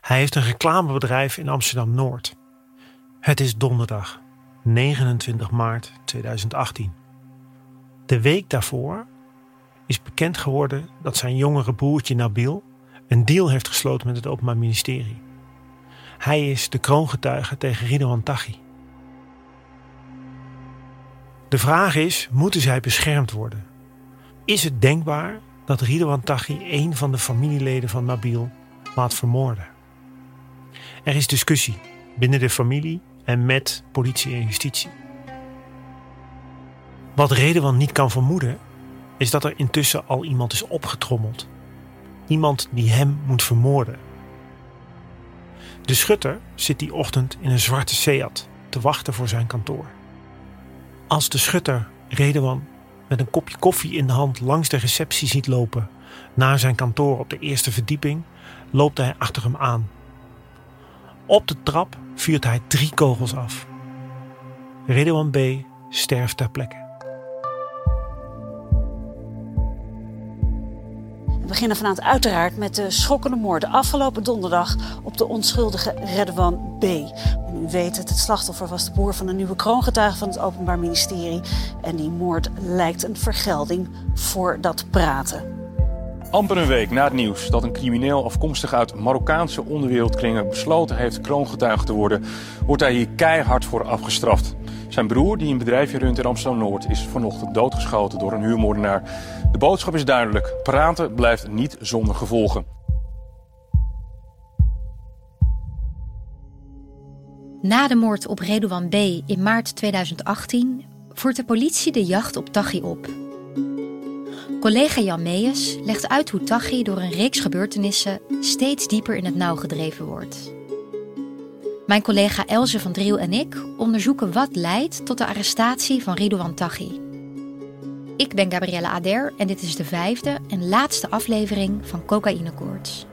Hij heeft een reclamebedrijf in Amsterdam Noord. Het is donderdag, 29 maart 2018. De week daarvoor is bekend geworden dat zijn jongere broertje Nabil een deal heeft gesloten met het Openbaar Ministerie. Hij is de kroongetuige tegen Ridwan Taghi. De vraag is: moeten zij beschermd worden? Is het denkbaar dat Ridwan Taghi een van de familieleden van Nabil laat vermoorden? Er is discussie binnen de familie en met politie en justitie. Wat Redewand niet kan vermoeden, is dat er intussen al iemand is opgetrommeld. Iemand die hem moet vermoorden. De schutter zit die ochtend in een zwarte Seat te wachten voor zijn kantoor. Als de schutter Redewand met een kopje koffie in de hand langs de receptie ziet lopen naar zijn kantoor op de eerste verdieping, loopt hij achter hem aan. Op de trap vuurt hij drie kogels af. Redouan B. sterft ter plekke. We beginnen vanavond uiteraard met de schokkende moorden afgelopen donderdag op de onschuldige Redwan B. En u weet het, het slachtoffer was de broer van een nieuwe kroongetuige van het Openbaar Ministerie. En die moord lijkt een vergelding voor dat praten. Amper een week na het nieuws dat een crimineel afkomstig uit Marokkaanse onderwereldkringen besloten heeft kroongetuige te worden, wordt hij hier keihard voor afgestraft. Zijn broer, die een bedrijfje runt in Amsterdam-Noord, is vanochtend doodgeschoten door een huurmoordenaar. De boodschap is duidelijk. Praten blijft niet zonder gevolgen. Na de moord op Redouan B. in maart 2018 voert de politie de jacht op Taghi op. Collega Jan Meijers legt uit hoe Taghi door een reeks gebeurtenissen steeds dieper in het nauw gedreven wordt. Mijn collega Elze van Driel en ik onderzoeken wat leidt tot de arrestatie van Ridouan Taghi. Ik ben Gabrielle Ader en dit is de vijfde en laatste aflevering van Cocaïnekoorts.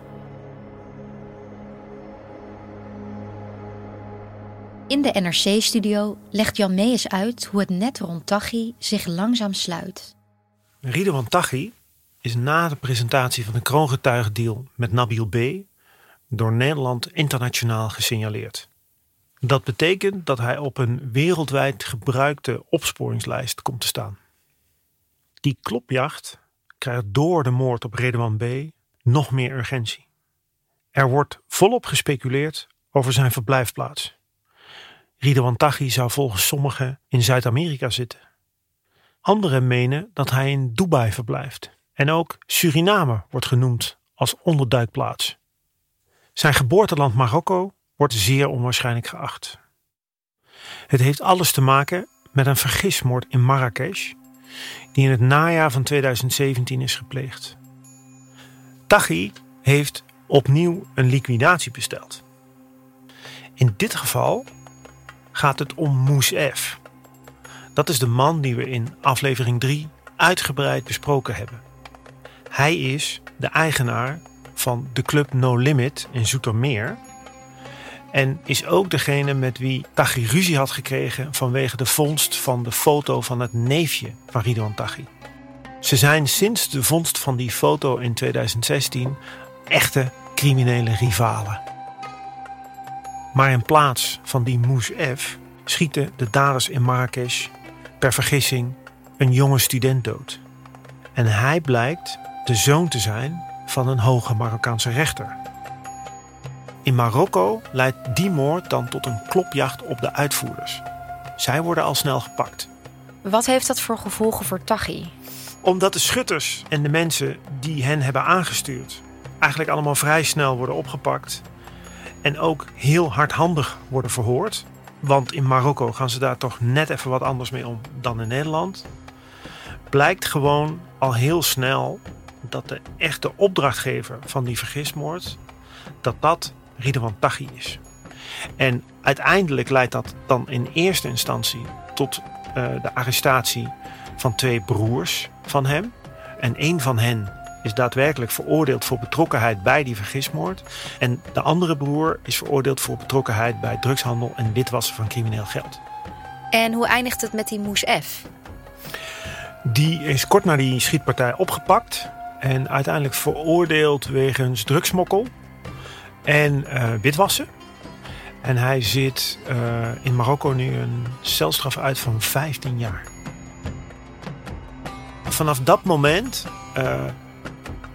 In de NRC-studio legt Jan Meijers uit hoe het net rond Taghi zich langzaam sluit. Ridouan Taghi is na de presentatie van de kroongetuigendeal met Nabil B. door Nederland internationaal gesignaleerd. Dat betekent dat hij op een wereldwijd gebruikte opsporingslijst komt te staan. Die klopjacht krijgt door de moord op Redouan B. nog meer urgentie. Er wordt volop gespeculeerd over zijn verblijfplaats. Ridwan Taghi zou volgens sommigen in Zuid-Amerika zitten. Anderen menen dat hij in Dubai verblijft. En ook Suriname wordt genoemd als onderduikplaats. Zijn geboorteland Marokko wordt zeer onwaarschijnlijk geacht. Het heeft alles te maken met een vergismoord in Marrakesh, die in het najaar van 2017 is gepleegd. Taghi heeft opnieuw een liquidatie besteld. In dit geval gaat het om Moussef. Dat is de man die we in aflevering 3 uitgebreid besproken hebben. Hij is de eigenaar van de club No Limit in Zoetermeer. En is ook degene met wie Taghi ruzie had gekregen vanwege de vondst van de foto van het neefje van Ridwan Taghi. Ze zijn sinds de vondst van die foto in 2016 echte criminele rivalen. Maar in plaats van die Mousse F schieten de daders in Marrakesh per vergissing een jonge student dood. En hij blijkt de zoon te zijn van een hoge Marokkaanse rechter. In Marokko leidt die moord dan tot een klopjacht op de uitvoerders. Zij worden al snel gepakt. Wat heeft dat voor gevolgen voor Taghi? Omdat de schutters en de mensen die hen hebben aangestuurd eigenlijk allemaal vrij snel worden opgepakt. En ook heel hardhandig worden verhoord. Want in Marokko gaan ze daar toch net even wat anders mee om dan in Nederland. Blijkt gewoon al heel snel dat de echte opdrachtgever van die vergismoord, dat dat Ridwan Taghi is. En uiteindelijk leidt dat dan in eerste instantie tot uh, de arrestatie van twee broers van hem. En een van hen is daadwerkelijk veroordeeld voor betrokkenheid bij die vergismoord. En de andere broer is veroordeeld voor betrokkenheid bij drugshandel en witwassen van crimineel geld. En hoe eindigt het met die Moes F? Die is kort na die schietpartij opgepakt en uiteindelijk veroordeeld wegens drugsmokkel en uh, witwassen. En hij zit uh, in Marokko nu een celstraf uit van 15 jaar. Vanaf dat moment uh,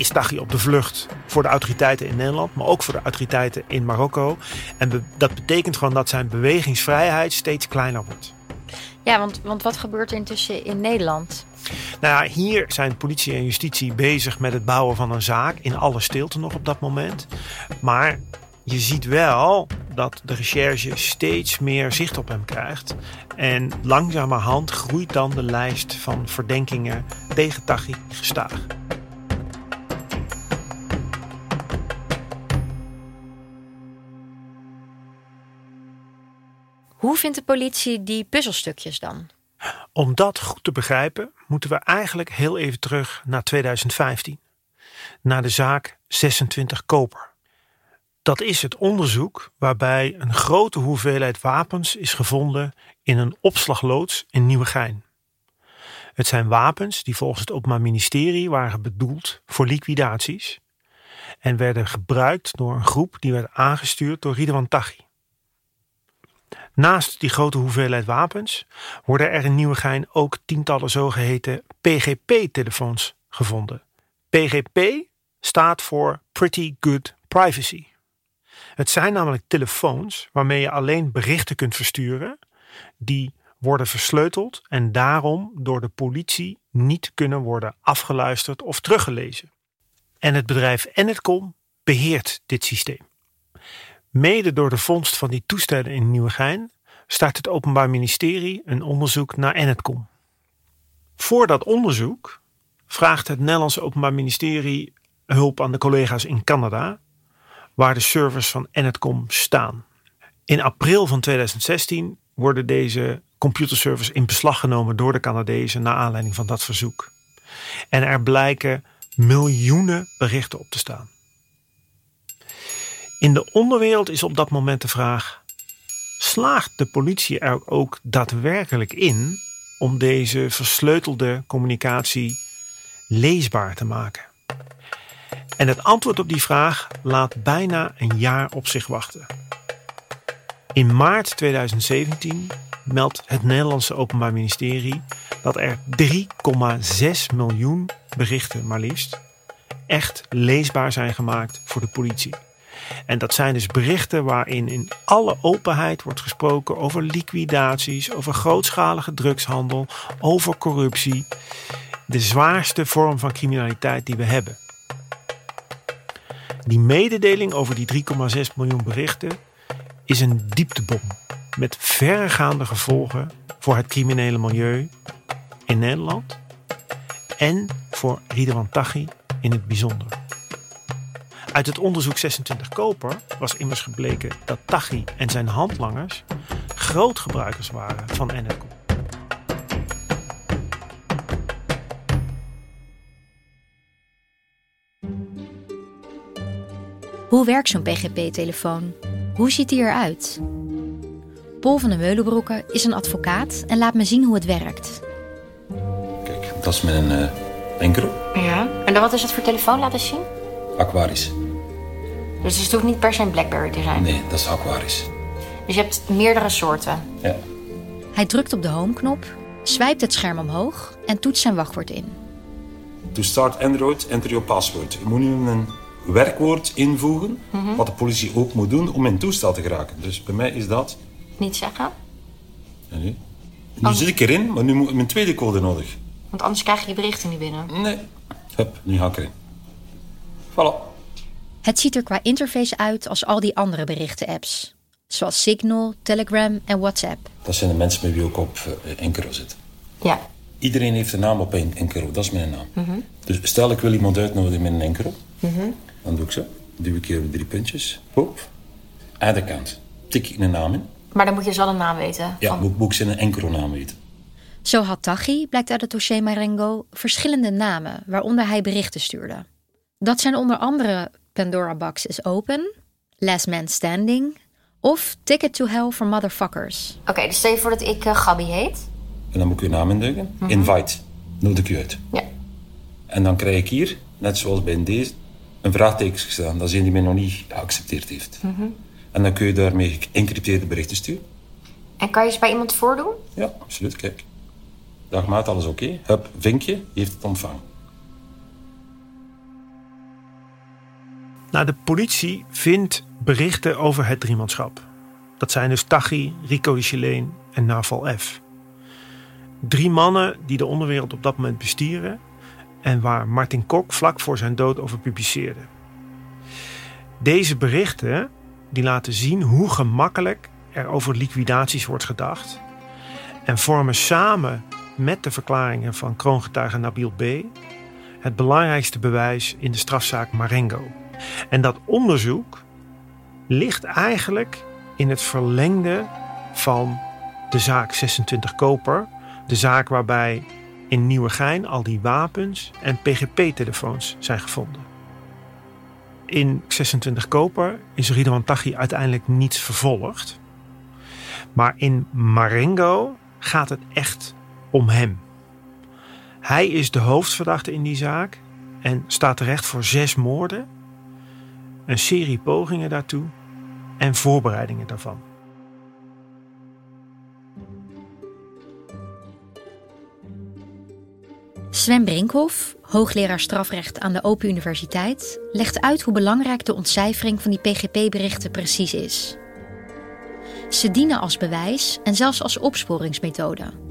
is Taghi op de vlucht voor de autoriteiten in Nederland, maar ook voor de autoriteiten in Marokko. En dat betekent gewoon dat zijn bewegingsvrijheid steeds kleiner wordt. Ja, want, want wat gebeurt er intussen in Nederland? Nou ja, hier zijn politie en justitie bezig met het bouwen van een zaak. In alle stilte nog op dat moment. Maar je ziet wel dat de recherche steeds meer zicht op hem krijgt. En langzamerhand groeit dan de lijst van verdenkingen tegen Taghi gestaag. Hoe vindt de politie die puzzelstukjes dan? Om dat goed te begrijpen, moeten we eigenlijk heel even terug naar 2015. Naar de zaak 26 Koper. Dat is het onderzoek waarbij een grote hoeveelheid wapens is gevonden in een opslagloods in Nieuwegein. Het zijn wapens die volgens het Openbaar Ministerie waren bedoeld voor liquidaties en werden gebruikt door een groep die werd aangestuurd door Ridwan Taghi. Naast die grote hoeveelheid wapens worden er in Nieuwegein ook tientallen zogeheten PGP-telefoons gevonden. PGP staat voor Pretty Good Privacy. Het zijn namelijk telefoons waarmee je alleen berichten kunt versturen die worden versleuteld en daarom door de politie niet kunnen worden afgeluisterd of teruggelezen. En het bedrijf Enetcom beheert dit systeem. Mede door de vondst van die toestellen in Nieuwegein start het Openbaar Ministerie een onderzoek naar Enetcom. Voor dat onderzoek vraagt het Nederlandse Openbaar Ministerie hulp aan de collega's in Canada, waar de servers van Enetcom staan. In april van 2016 worden deze computerservers in beslag genomen door de Canadezen naar aanleiding van dat verzoek. En er blijken miljoenen berichten op te staan. In de onderwereld is op dat moment de vraag: slaagt de politie er ook daadwerkelijk in om deze versleutelde communicatie leesbaar te maken? En het antwoord op die vraag laat bijna een jaar op zich wachten. In maart 2017 meldt het Nederlandse Openbaar Ministerie dat er 3,6 miljoen berichten, maar liefst, echt leesbaar zijn gemaakt voor de politie. En dat zijn dus berichten waarin in alle openheid wordt gesproken over liquidaties, over grootschalige drugshandel, over corruptie. De zwaarste vorm van criminaliteit die we hebben. Die mededeling over die 3,6 miljoen berichten is een dieptebom met verregaande gevolgen voor het criminele milieu in Nederland en voor Ridwan Taghi in het bijzonder. Uit het onderzoek 26 Koper was immers gebleken dat Taghi en zijn handlangers grootgebruikers waren van Eneco. Hoe werkt zo'n PGP-telefoon? Hoe ziet die eruit? Paul van de Meulenbroeken is een advocaat en laat me zien hoe het werkt. Kijk, dat is mijn uh, enkele. Ja, en dan wat is het voor telefoon? Laten zien. Aquaris. Dus het hoeft niet per se een Blackberry te zijn? Nee, dat is Aquaris. Dus je hebt meerdere soorten? Ja. Hij drukt op de home-knop, swipt het scherm omhoog en toetst zijn wachtwoord in. To start Android, enter your password. Je moet nu een werkwoord invoegen, wat de politie ook moet doen om in toestel te geraken. Dus bij mij is dat... Niet zeggen, Ja, nu nu zit ik erin, maar nu moet ik mijn tweede code nodig. want anders krijg je die berichten niet binnen. Nee. Hup, nu ga ik erin. Voilà. Het ziet er qua interface uit als al die andere berichten-apps. Zoals Signal, Telegram en WhatsApp. Dat zijn de mensen met wie ik op uh, Enkero zit. Ja. Iedereen heeft een naam op een Enkero, dat is mijn naam. Dus stel ik wil iemand uitnodigen met een Enkero, dan doe ik zo. Duw ik hier drie puntjes. Hop. Add account. Tik ik een naam in. Maar dan moet je dus wel een naam weten. Ja, van- moet, moet ik zijn Enkero-naam weten. Zo had Tachi, blijkt uit het dossier Marengo, verschillende namen waaronder hij berichten stuurde. Dat zijn onder andere Pandora Box is Open, Last Man Standing of Ticket to Hell for Motherfuckers. Oké, dus stel je voor dat ik eh, Gabby heet. En dan moet ik uw naam induiken. Invite. Nodig ik u uit. Ja. En dan krijg ik hier, net zoals bij deze, een vraagteken gestaan. Dat is een die mij nog niet geaccepteerd heeft. En dan kun je daarmee geëncrypteerde berichten sturen. En kan je ze bij iemand voordoen? Ja, absoluut. Kijk. Dag maat, alles oké? Hup, vinkje, je heeft het ontvangen. Nou, de politie vindt berichten over het driemanschap. Dat zijn dus Tachi, Rico de Chileen en Naval F. Drie mannen die de onderwereld op dat moment bestieren en waar Martin Kok vlak voor zijn dood over publiceerde. Deze berichten die laten zien hoe gemakkelijk er over liquidaties wordt gedacht en vormen samen met de verklaringen van kroongetuige Nabil B. het belangrijkste bewijs in de strafzaak Marengo. En dat onderzoek ligt eigenlijk in het verlengde van de zaak 26 Koper. De zaak waarbij in Nieuwegein al die wapens en PGP-telefoons zijn gevonden. In 26 Koper is Ridwan Taghi uiteindelijk niet vervolgd. Maar in Marengo gaat het echt om hem. Hij is de hoofdverdachte in die zaak en staat terecht voor zes moorden een serie pogingen daartoe en voorbereidingen daarvan. Sven Brinkhoff, hoogleraar strafrecht aan de Open Universiteit, legt uit hoe belangrijk de ontcijfering van die PGP-berichten precies is. Ze dienen als bewijs en zelfs als opsporingsmethode.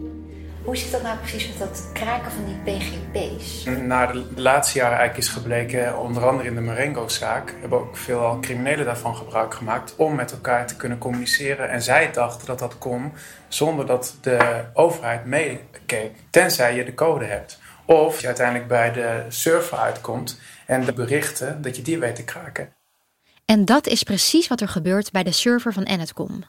Hoe zit dat nou precies met dat kraken van die PGP's? Na de laatste jaren eigenlijk is gebleken, onder andere in de Marengo-zaak, hebben ook veel criminelen daarvan gebruik gemaakt om met elkaar te kunnen communiceren. En zij dachten dat dat kon zonder dat de overheid meekeek, tenzij je de code hebt. Of je uiteindelijk bij de server uitkomt en de berichten, dat je die weet te kraken. En dat is precies wat er gebeurt bij de server van Enetcom.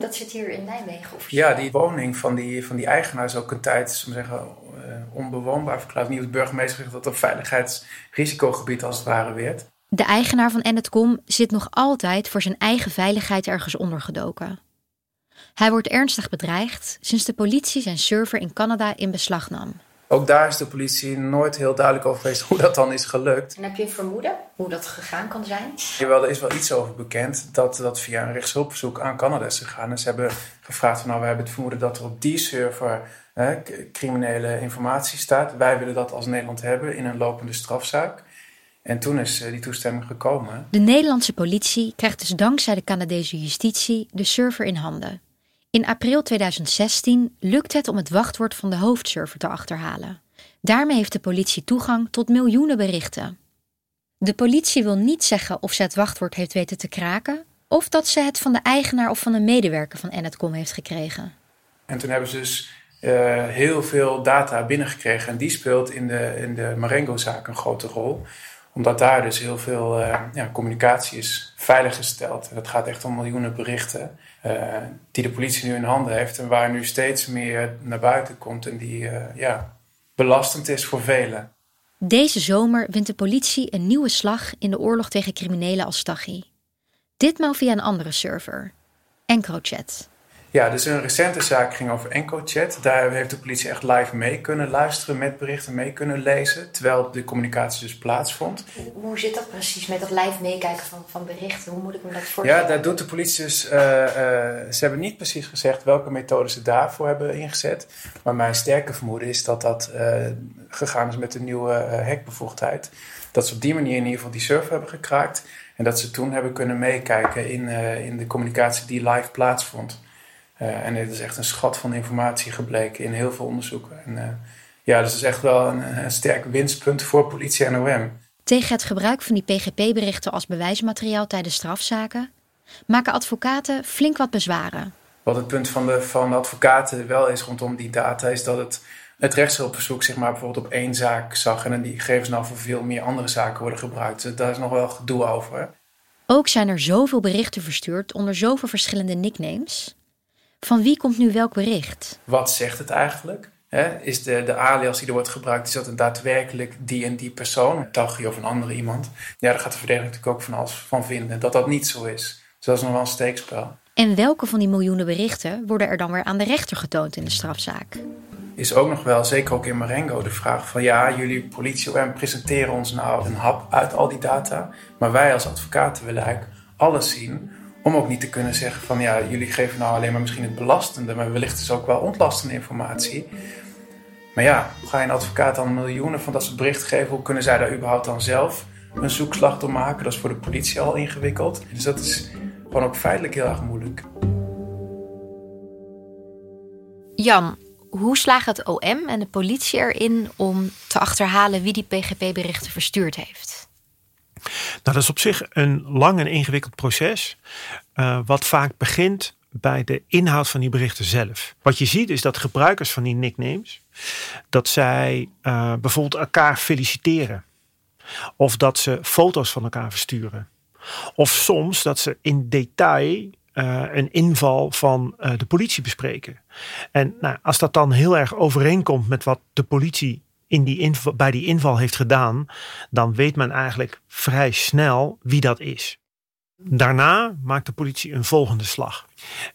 Dat zit hier in Nijmegen of Ja, die woning van die, van die eigenaar is ook een tijd zullen we zeggen, eh, onbewoonbaar verklaard. Niet als burgemeester zegt dat het een veiligheidsrisicogebied als het ware werd. De eigenaar van Enetcom zit nog altijd voor zijn eigen veiligheid ergens ondergedoken. Hij wordt ernstig bedreigd sinds de politie zijn server in Canada in beslag nam. Ook daar is de politie nooit heel duidelijk over geweest hoe dat dan is gelukt. En heb je een vermoeden hoe dat gegaan kan zijn? Jawel, er is wel iets over bekend dat dat via een rechtshulpverzoek aan Canada is gegaan. En ze hebben gevraagd van nou, we hebben het vermoeden dat er op die server hè, criminele informatie staat. Wij willen dat als Nederland hebben in een lopende strafzaak. En toen is eh, die toestemming gekomen. De Nederlandse politie krijgt dus dankzij de Canadese justitie de server in handen. In april 2016 lukt het om het wachtwoord van de hoofdserver te achterhalen. Daarmee heeft de politie toegang tot miljoenen berichten. De politie wil niet zeggen of ze het wachtwoord heeft weten te kraken of dat ze het van de eigenaar of van een medewerker van Enetcom heeft gekregen. En toen hebben ze dus eh, heel veel data binnengekregen. En die speelt in de, in de Marengo-zaak een grote rol. Omdat daar dus heel veel eh, ja, communicatie is veiliggesteld. Het gaat echt om miljoenen berichten die de politie nu in handen heeft. En waar nu steeds meer naar buiten komt. En die eh, ja, belastend is voor velen. Deze zomer wint de politie een nieuwe slag in de oorlog tegen criminelen als Staghi. Ditmaal via een andere server, EncroChat. Ja, dus een recente zaak ging over EncoChat. Daar heeft de politie echt live mee kunnen luisteren met berichten, mee kunnen lezen, terwijl de communicatie dus plaatsvond. Hoe zit dat precies met dat live meekijken van, van berichten? Hoe moet ik me dat voorstellen? Ja, daar doet de politie dus. eh, eh, ze hebben niet precies gezegd welke methode ze daarvoor hebben ingezet. Maar mijn sterke vermoeden is dat dat eh, gegaan is met de nieuwe hackbevoegdheid. Dat ze op die manier in ieder geval die server hebben gekraakt. En dat ze toen hebben kunnen meekijken in, in de communicatie die live plaatsvond. Uh, en dit is echt een schat van informatie gebleken in heel veel onderzoeken. En, uh, ja, dus is echt wel een, een sterk winstpunt voor politie en OM. Tegen het gebruik van die PGP-berichten als bewijsmateriaal tijdens strafzaken maken advocaten flink wat bezwaren. Wat het punt van de, van de advocaten wel is rondom die data, is dat het, het rechtshulpverzoek zeg maar, bijvoorbeeld op één zaak zag en die gegevens nou voor veel meer andere zaken worden gebruikt. Dus daar is nog wel gedoe over. Ook zijn er zoveel berichten verstuurd onder zoveel verschillende nicknames. Van wie komt nu welk bericht? Wat zegt het eigenlijk? He, is de, de alias die er wordt gebruikt, is dat een daadwerkelijk die en die persoon, Taghi of een andere iemand? Ja, daar gaat de verdediger natuurlijk ook van alles van vinden, dat dat niet zo is. Dus dat is nog wel een steekspel. En welke van die miljoenen berichten worden er dan weer aan de rechter getoond in de strafzaak? Is ook nog wel, zeker ook in Marengo, de vraag van ja, jullie politie OM presenteren ons nou een hap uit al die data, maar wij als advocaten willen eigenlijk alles zien om ook niet te kunnen zeggen van ja, jullie geven nou alleen maar misschien het belastende, maar wellicht is ook wel ontlastende informatie. Maar ja, ga je een advocaat dan miljoenen van dat soort berichten geven? Hoe kunnen zij daar überhaupt dan zelf een zoekslag door maken? Dat is voor de politie al ingewikkeld. Dus dat is gewoon ook feitelijk heel erg moeilijk. Jan, hoe slagen het OM en de politie erin om te achterhalen wie die PGP-berichten verstuurd heeft? Nou, dat is op zich een lang en ingewikkeld proces, uh, wat vaak begint bij de inhoud van die berichten zelf. Wat je ziet is dat gebruikers van die nicknames, dat zij uh, bijvoorbeeld elkaar feliciteren. Of dat ze foto's van elkaar versturen. Of soms dat ze in detail uh, een inval van de politie bespreken. En nou, als dat dan heel erg overeenkomt met wat de politie in die inval, bij die inval heeft gedaan, dan weet men eigenlijk vrij snel wie dat is. Daarna maakt de politie een volgende slag.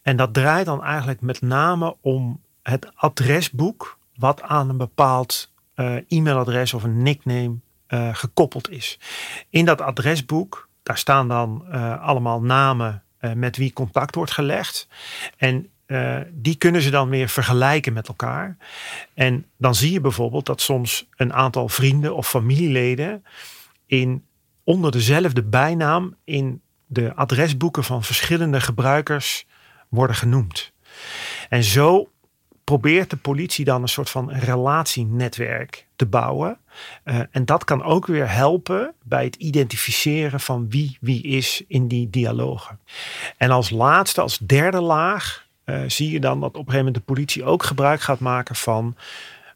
En dat draait dan eigenlijk met name om het adresboek wat aan een bepaald uh, e-mailadres of een nickname uh, gekoppeld is. In dat adresboek, daar staan dan uh, allemaal namen met wie contact wordt gelegd. En uh, die kunnen ze dan weer vergelijken met elkaar. En dan zie je bijvoorbeeld dat soms een aantal vrienden of familieleden in, onder dezelfde bijnaam in de adresboeken van verschillende gebruikers worden genoemd. En zo probeert de politie dan een soort van relatienetwerk te bouwen. Uh, en dat kan ook weer helpen bij het identificeren van wie wie is in die dialogen. En als laatste, als derde laag, uh, zie je dan dat op een gegeven moment de politie ook gebruik gaat maken van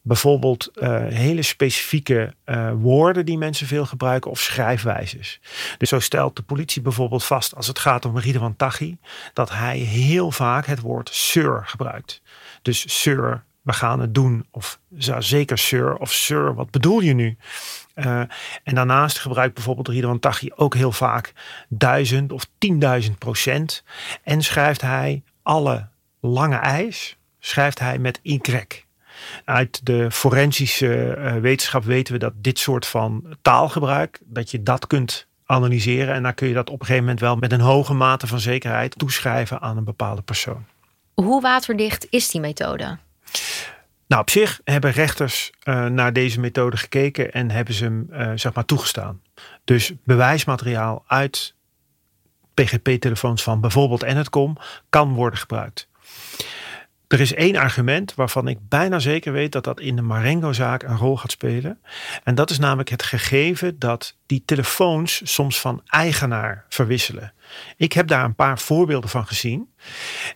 bijvoorbeeld uh, hele specifieke uh, woorden die mensen veel gebruiken of schrijfwijzes. Dus zo stelt de politie bijvoorbeeld vast als het gaat om Ridwan Taghi dat hij heel vaak het woord sir gebruikt. Dus sir, we gaan het doen of zeker sir of sir, wat bedoel je nu? En daarnaast gebruikt bijvoorbeeld Ridwan Taghi ook heel vaak duizend of tienduizend procent en schrijft hij alle lange ijs schrijft hij met Y. Uit de forensische uh, wetenschap weten we dat dit soort van taalgebruik, dat je dat kunt analyseren en dan kun je dat op een gegeven moment wel met een hoge mate van zekerheid toeschrijven aan een bepaalde persoon. Hoe waterdicht is die methode? Nou, op zich hebben rechters uh, naar deze methode gekeken en hebben ze hem uh, zeg maar toegestaan. Dus bewijsmateriaal uit PGP-telefoons van bijvoorbeeld Enetcom kan worden gebruikt. Er is één argument waarvan ik bijna zeker weet dat dat in de Marengo-zaak een rol gaat spelen. En dat is namelijk het gegeven dat die telefoons soms van eigenaar verwisselen. Ik heb daar een paar voorbeelden van gezien.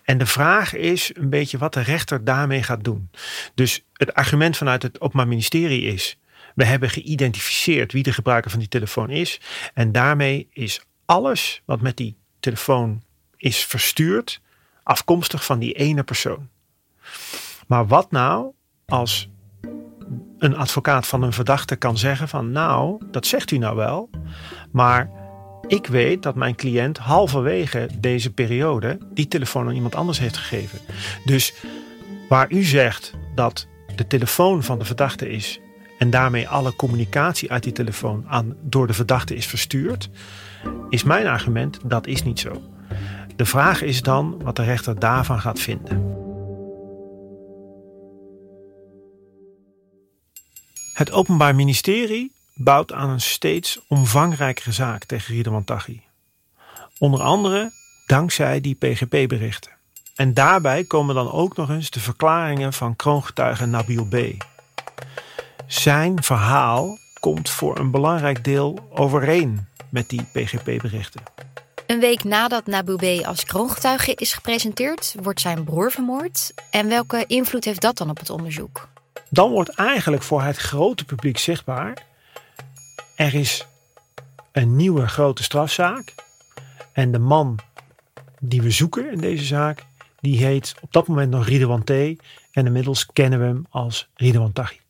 En de vraag is een beetje wat de rechter daarmee gaat doen. Dus het argument vanuit het Openbaar Ministerie is: we hebben geïdentificeerd wie de gebruiker van die telefoon is. En daarmee is alles wat met die telefoon is verstuurd afkomstig van die ene persoon. Maar wat nou als een advocaat van een verdachte kan zeggen van nou, dat zegt u nou wel, maar Ik weet dat mijn cliënt halverwege deze periode die telefoon aan iemand anders heeft gegeven. Dus waar u zegt dat de telefoon van de verdachte is en daarmee alle communicatie uit die telefoon aan, door de verdachte is verstuurd, is mijn argument dat is niet zo. De vraag is dan wat de rechter daarvan gaat vinden. Het Openbaar Ministerie bouwt aan een steeds omvangrijkere zaak tegen Ridwan Taghi. Onder andere dankzij die PGP-berichten. En daarbij komen dan ook nog eens de verklaringen van kroongetuige Nabil B. Zijn verhaal komt voor een belangrijk deel overeen met die PGP-berichten. Een week nadat Nabil B. als kroongetuige is gepresenteerd, wordt zijn broer vermoord. En welke invloed heeft dat dan op het onderzoek? Dan wordt eigenlijk voor het grote publiek zichtbaar er is een nieuwe grote strafzaak. En de man die we zoeken in deze zaak, die heet op dat moment nog Ridwan T. En inmiddels kennen we hem als Ridwan Taghi.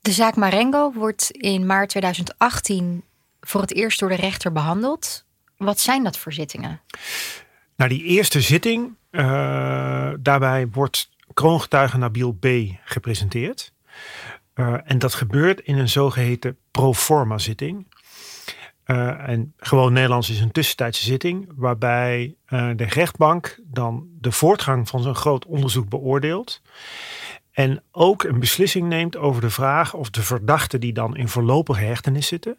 De zaak Marengo wordt in maart 2018 voor het eerst door de rechter behandeld. Wat zijn dat voor zittingen? Nou, die eerste zitting, uh, daarbij wordt kroongetuige Nabil B. gepresenteerd. Uh, en dat gebeurt in een zogeheten proforma zitting. Uh, en gewoon Nederlands is een tussentijdse zitting, waarbij de rechtbank dan de voortgang van zo'n groot onderzoek beoordeelt. En ook een beslissing neemt over de vraag of de verdachten die dan in voorlopige hechtenis zitten,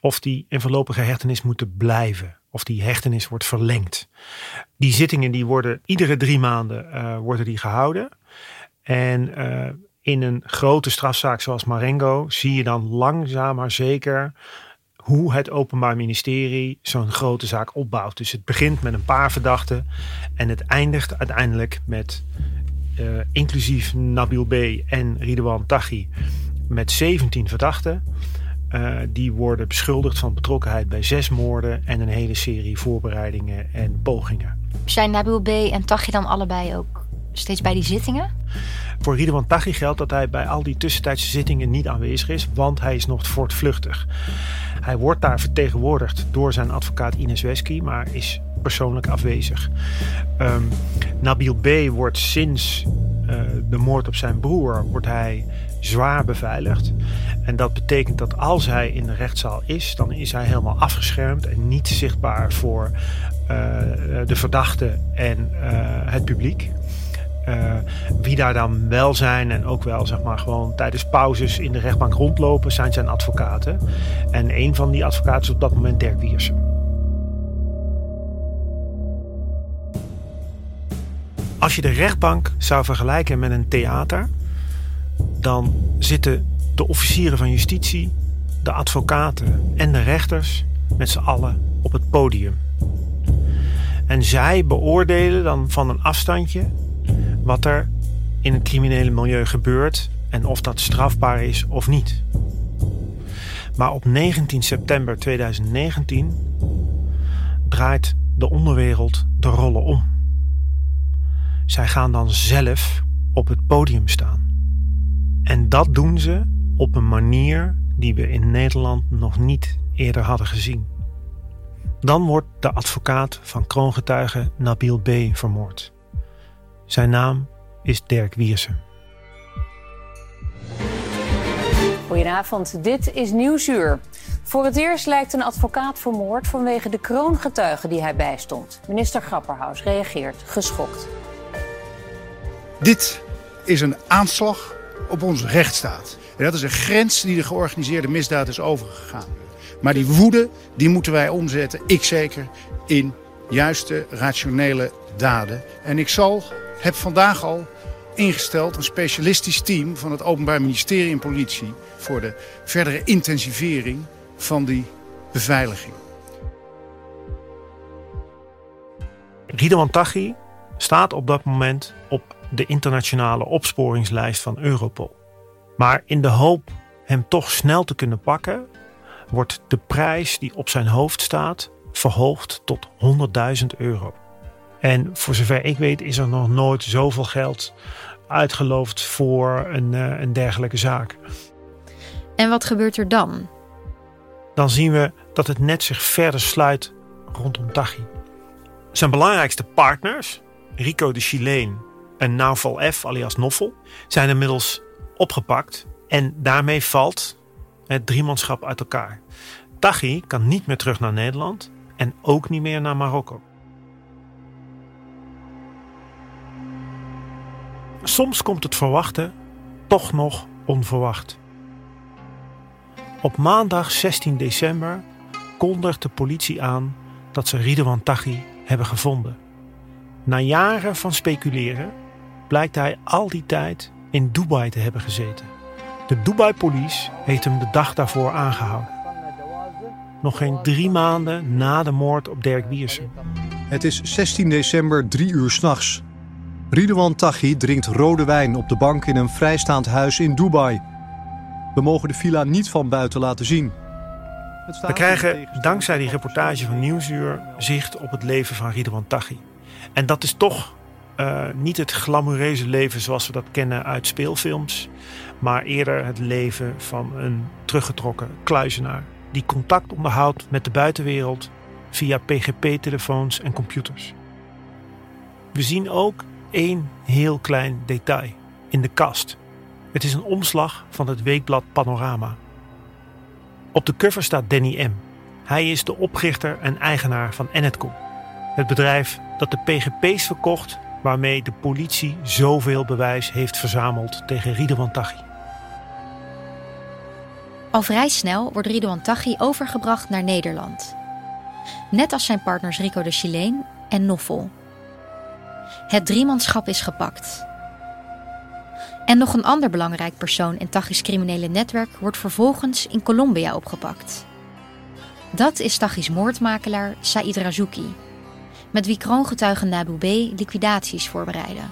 of die in voorlopige hechtenis moeten blijven, of die hechtenis wordt verlengd. Die zittingen die worden iedere drie maanden uh, worden die gehouden. En in een grote strafzaak zoals Marengo zie je dan langzaam maar zeker hoe het Openbaar Ministerie zo'n grote zaak opbouwt. Dus het begint met een paar verdachten en het eindigt uiteindelijk met, uh, inclusief Nabil B. en Ridwan Taghi, met 17 verdachten. Uh, die worden beschuldigd van betrokkenheid bij zes moorden en een hele serie voorbereidingen en pogingen. Zijn Nabil B. en Taghi dan allebei ook steeds bij die zittingen? Voor Ridwan Taghi geldt dat hij bij al die tussentijdse zittingen niet aanwezig is, want hij is nog voortvluchtig. Hij wordt daar vertegenwoordigd door zijn advocaat Ines Wesky, maar is persoonlijk afwezig. Um, Nabil B. wordt sinds uh, de moord op zijn broer wordt hij zwaar beveiligd. En dat betekent dat als hij in de rechtszaal is, dan is hij helemaal afgeschermd en niet zichtbaar voor uh, de verdachte en uh, het publiek. Wie daar dan wel zijn en ook wel zeg maar gewoon tijdens pauzes in de rechtbank rondlopen, zijn zijn advocaten. En een van die advocaten is op dat moment Dirk Wiersen. Als je de rechtbank zou vergelijken met een theater, dan zitten de officieren van justitie, de advocaten en de rechters met z'n allen op het podium. En zij beoordelen dan van een afstandje wat er in het criminele milieu gebeurt en of dat strafbaar is of niet. Maar op 19 september 2019 draait de onderwereld de rollen om. Zij gaan dan zelf op het podium staan. En dat doen ze op een manier die we in Nederland nog niet eerder hadden gezien. Dan wordt de advocaat van kroongetuige Nabil B. vermoord. Zijn naam is Dirk Wiersen. Goedenavond, dit is Nieuwsuur. Voor het eerst lijkt een advocaat vermoord vanwege de kroongetuigen die hij bijstond. Minister Grapperhaus reageert geschokt. Dit is een aanslag op onze rechtsstaat. En dat is een grens die de georganiseerde misdaad is overgegaan. Maar die woede, die moeten wij omzetten, ik zeker, in juiste, rationele daden. En ik zal heb vandaag al ingesteld een specialistisch team van het Openbaar Ministerie en Politie voor de verdere intensivering van die beveiliging. Ridwan Taghi staat op dat moment de internationale opsporingslijst van Europol. Maar in de hoop hem toch snel te kunnen pakken, wordt de prijs die op zijn hoofd staat verhoogd tot 100.000 euro. En voor zover ik weet is er nog nooit zoveel geld uitgeloofd voor een, uh, een dergelijke zaak. En wat gebeurt er dan? dan zien we dat het net zich verder sluit rondom Taghi. Zijn belangrijkste partners, Rico de Chileen en Naufal F alias Noffel, zijn inmiddels opgepakt en daarmee valt het driemanschap uit elkaar. Taghi kan niet meer terug naar Nederland en ook niet meer naar Marokko. Soms komt het verwachten toch nog onverwacht. Op maandag 16 december kondigt de politie aan dat ze Ridwan Taghi hebben gevonden. Na jaren van speculeren blijkt hij al die tijd in Dubai te hebben gezeten. De Dubai Police heeft hem de dag daarvoor aangehouden. Nog geen drie maanden na de moord op Dirk Wiersen. Het is 16 december, drie uur s'nachts. Ridwan Taghi drinkt rode wijn op de bank in een vrijstaand huis in Dubai. We mogen de villa niet van buiten laten zien. We krijgen dankzij die reportage van Nieuwsuur zicht op het leven van Ridwan Taghi. En dat is toch uh, niet het glamoureuze leven zoals we dat kennen uit speelfilms, maar eerder het leven van een teruggetrokken kluizenaar die contact onderhoudt met de buitenwereld via PGP-telefoons en computers. We zien ook één heel klein detail in de kast. Het is een omslag van het weekblad Panorama. Op de cover staat Danny M. Hij is de oprichter en eigenaar van Enetcom. Het bedrijf dat de PGP's verkocht waarmee de politie zoveel bewijs heeft verzameld tegen Ridwan Taghi. Al vrij snel wordt Ridwan Taghi overgebracht naar Nederland. Net als zijn partners Rico de Chileen en Noffel. Het driemanschap is gepakt. En nog een ander belangrijk persoon in Taghi's criminele netwerk wordt vervolgens in Colombia opgepakt. Dat is Taghi's moordmakelaar Said Razouki, met wie kroongetuigen Nabu B liquidaties voorbereiden.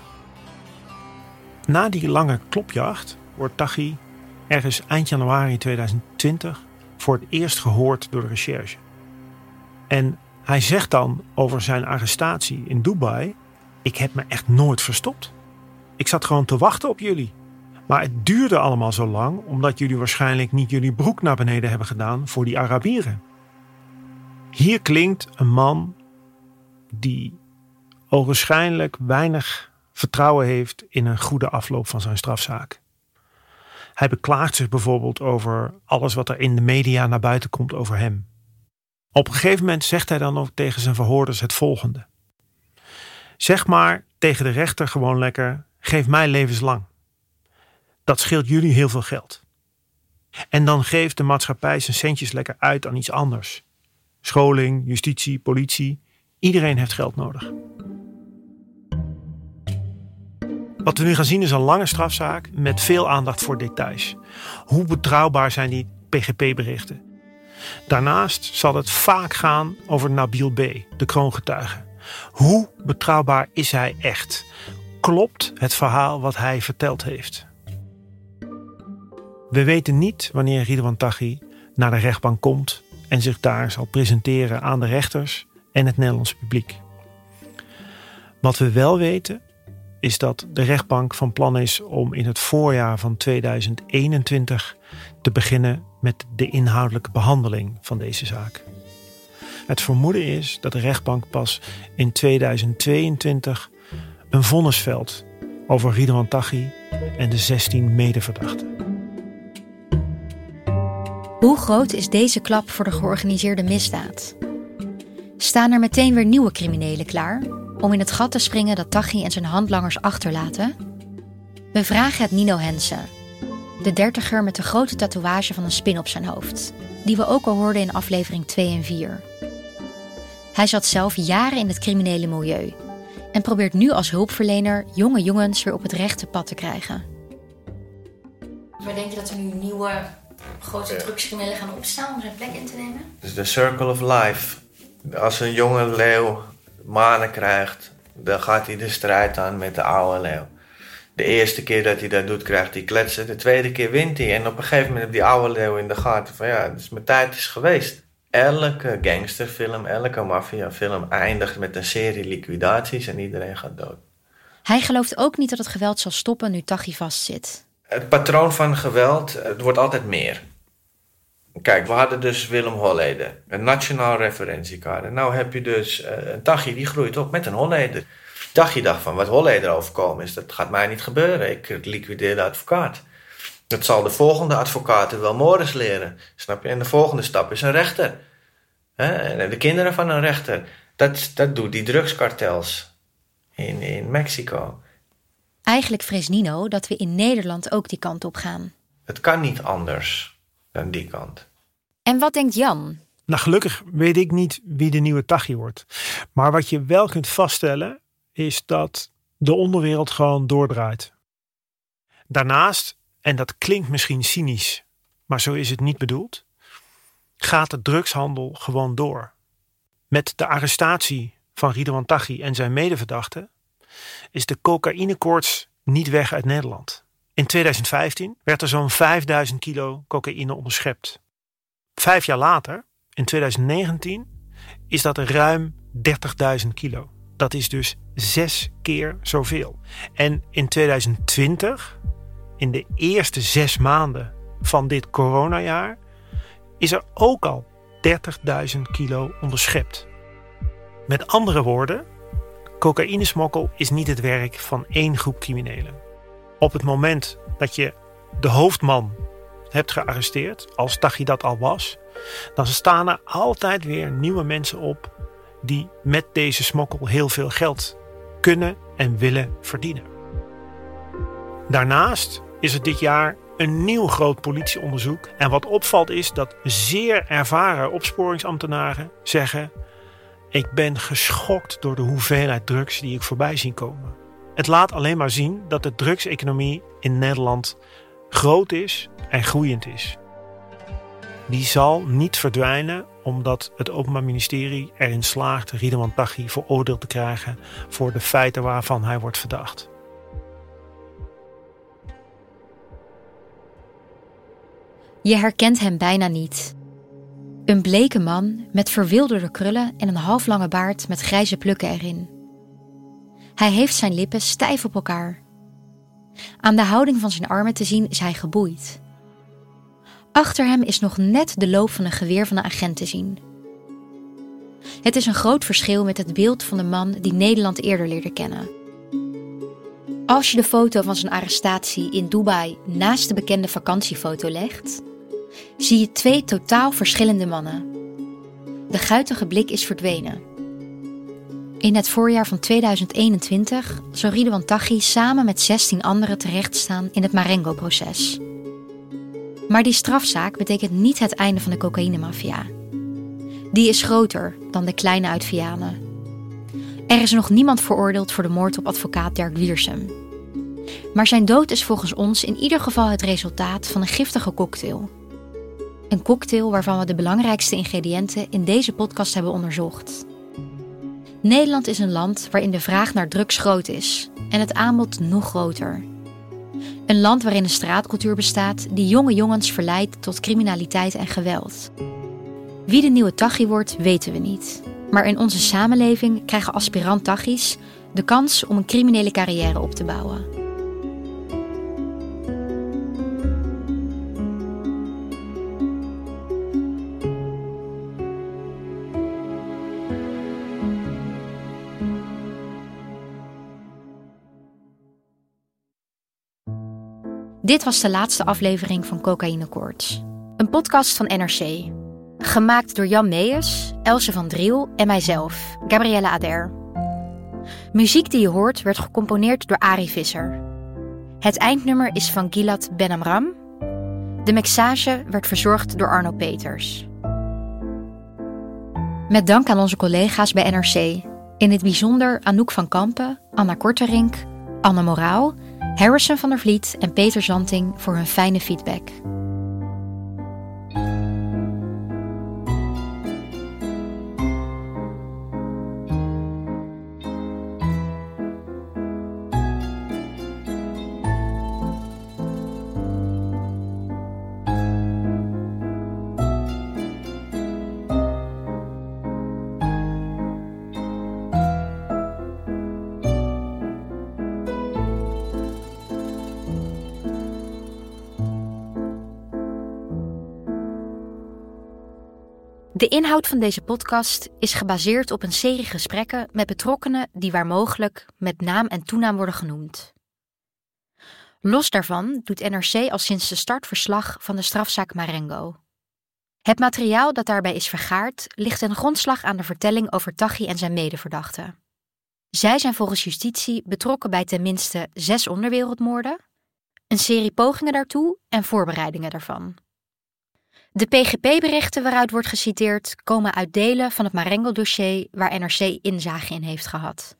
Na die lange klopjacht wordt Taghi ergens eind januari 2020 voor het eerst gehoord door de recherche. En hij zegt dan over zijn arrestatie in Dubai: Ik heb me echt nooit verstopt. Ik zat gewoon te wachten op jullie. Maar het duurde allemaal zo lang omdat jullie waarschijnlijk niet jullie broek naar beneden hebben gedaan voor die Arabieren. Hier klinkt een man die ogenschijnlijk weinig vertrouwen heeft in een goede afloop van zijn strafzaak. Hij beklaagt zich bijvoorbeeld over alles wat er in de media naar buiten komt over hem. Op een gegeven moment zegt hij dan ook tegen zijn verhoorders het volgende: Zeg maar tegen de rechter gewoon lekker: geef mij levenslang. Dat scheelt jullie heel veel geld. En dan geeft de maatschappij zijn centjes lekker uit aan iets anders. Scholing, justitie, politie. Iedereen heeft geld nodig. Wat we nu gaan zien is een lange strafzaak met veel aandacht voor details. Hoe betrouwbaar zijn die PGP-berichten? Daarnaast zal het vaak gaan over Nabil B., de kroongetuige. Hoe betrouwbaar is hij echt? Klopt het verhaal wat hij verteld heeft? We weten niet wanneer Ridwan Taghi naar de rechtbank komt en zich daar zal presenteren aan de rechters en het Nederlandse publiek. Wat we wel weten is dat de rechtbank van plan is om in het voorjaar van 2021 te beginnen met de inhoudelijke behandeling van deze zaak. Het vermoeden is dat de rechtbank pas in 2022 een vonnis velt over Ridwan Taghi en de 16 medeverdachten. Hoe groot is deze klap voor de georganiseerde misdaad? Staan er meteen weer nieuwe criminelen klaar om in het gat te springen dat Taghi en zijn handlangers achterlaten? We vragen het Nino Hensen, de dertiger met de grote tatoeage van een spin op zijn hoofd, die we ook al hoorden in aflevering 2 en 4. Hij zat zelf jaren in het criminele milieu en probeert nu als hulpverlener jonge jongens weer op het rechte pad te krijgen. Maar denk je dat er nu nieuwe grote drugscriminelen gaan opstaan om zijn plek in te nemen? Dus de circle of life. Als een jonge leeuw manen krijgt, dan gaat hij de strijd aan met de oude leeuw. De eerste keer dat hij dat doet, krijgt hij kletsen. De tweede keer wint hij. En op een gegeven moment heb die oude leeuw in de gaten van ja, dus mijn tijd is geweest. Elke gangsterfilm, elke maffiafilm eindigt met een serie liquidaties en iedereen gaat dood. Hij gelooft ook niet dat het geweld zal stoppen nu Taghi vastzit. Het patroon van geweld, het wordt altijd meer. Kijk, we hadden dus Willem Holleder, een nationaal referentiekader. Nou heb je dus uh, een Tachi die groeit op met een Holleder. Tachi dacht van, wat Holleder overkomen is, dat gaat mij niet gebeuren. Ik liquideer de advocaat. Dat zal de volgende advocaten wel Morris leren. Snap je? En de volgende stap is een rechter. En de kinderen van een rechter. Dat, dat doet die drugskartels in, in Mexico. Eigenlijk vreest Nino dat we in Nederland ook die kant op gaan. Het kan niet anders dan die kant. En wat denkt Jan? Nou, gelukkig weet ik niet wie de nieuwe Tachi wordt. Maar wat je wel kunt vaststellen is dat de onderwereld gewoon doordraait. Daarnaast, en dat klinkt misschien cynisch, maar zo is het niet bedoeld, gaat de drugshandel gewoon door. Met de arrestatie van Ridwan Taghi en zijn medeverdachten is de cocaïnekoorts niet weg uit Nederland. In 2015 werd er zo'n 5000 kilo cocaïne onderschept. Vijf jaar later, in 2019, is dat ruim 30.000 kilo. Dat is dus zes keer zoveel. En in 2020, in de eerste zes maanden van dit coronajaar, is er ook al 30.000 kilo onderschept. Met andere woorden, cocaïnesmokkel is niet het werk van één groep criminelen. Op het moment dat je de hoofdman hebt gearresteerd, als Tachi dat al was, dan staan er altijd weer nieuwe mensen op die met deze smokkel heel veel geld kunnen en willen verdienen. Daarnaast is er dit jaar een nieuw groot politieonderzoek. En wat opvalt is dat zeer ervaren opsporingsambtenaren zeggen: Ik ben geschokt door de hoeveelheid drugs die ik voorbij zie komen. Het laat alleen maar zien dat de drugseconomie in Nederland groot is en groeiend is. Die zal niet verdwijnen omdat het Openbaar Ministerie erin slaagt Riedeman Taghi veroordeeld te krijgen voor de feiten waarvan hij wordt verdacht. Je herkent hem bijna niet. Een bleke man met verwilderde krullen en een halflange baard met grijze plukken erin. Hij heeft zijn lippen stijf op elkaar. Aan de houding van zijn armen te zien is hij geboeid. Achter hem is nog net de loop van een geweer van een agent te zien. Het is een groot verschil met het beeld van de man die Nederland eerder leerde kennen. Als je de foto van zijn arrestatie in Dubai naast de bekende vakantiefoto legt, zie je twee totaal verschillende mannen. De guitige blik is verdwenen. In het voorjaar van 2021 zou Ridwan Taghi samen met 16 anderen terechtstaan in het Marengo-proces. Maar die strafzaak betekent niet het einde van de cocaïnemafia. Die is groter dan de kleine uit Vianen. Er is nog niemand veroordeeld voor de moord op advocaat Dirk Wiersum. Maar zijn dood is volgens ons in ieder geval het resultaat van een giftige cocktail. Een cocktail waarvan we de belangrijkste ingrediënten in deze podcast hebben onderzocht. Nederland is een land waarin de vraag naar drugs groot is en het aanbod nog groter. Een land waarin een straatcultuur bestaat die jonge jongens verleidt tot criminaliteit en geweld. Wie de nieuwe Tachi wordt, weten we niet. Maar in onze samenleving krijgen aspirant Tachis de kans om een criminele carrière op te bouwen. Dit was de laatste aflevering van Cocaïne Koorts. Een podcast van NRC. Gemaakt door Jan Meijers, Else van Driel en mijzelf, Gabrielle Ader. Muziek die je hoort werd gecomponeerd door Ari Visser. Het eindnummer is van Gilad Benamram. De mixage werd verzorgd door Arno Peters. Met dank aan onze collega's bij NRC. In het bijzonder Anouk van Kampen, Anna Korterink, Anne Moraal Harrison van der Vliet en Peter Zanting voor hun fijne feedback. De inhoud van deze podcast is gebaseerd op een serie gesprekken met betrokkenen die waar mogelijk met naam en toenaam worden genoemd. Los daarvan doet NRC al sinds de start verslag van de strafzaak Marengo. Het materiaal dat daarbij is vergaard ligt ten grondslag aan de vertelling over Taghi en zijn medeverdachten. Zij zijn volgens justitie betrokken bij tenminste zes onderwereldmoorden, een serie pogingen daartoe en voorbereidingen daarvan. De PGP-berichten waaruit wordt geciteerd komen uit delen van het Marengo-dossier waar NRC inzage in heeft gehad.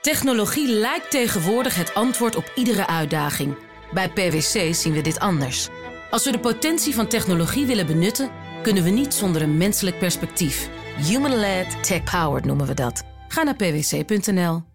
Technologie lijkt tegenwoordig het antwoord op iedere uitdaging. Bij PwC zien we dit anders. Als we de potentie van technologie willen benutten, kunnen we niet zonder een menselijk perspectief. Human-led, tech-powered noemen we dat. Ga naar pwc.nl.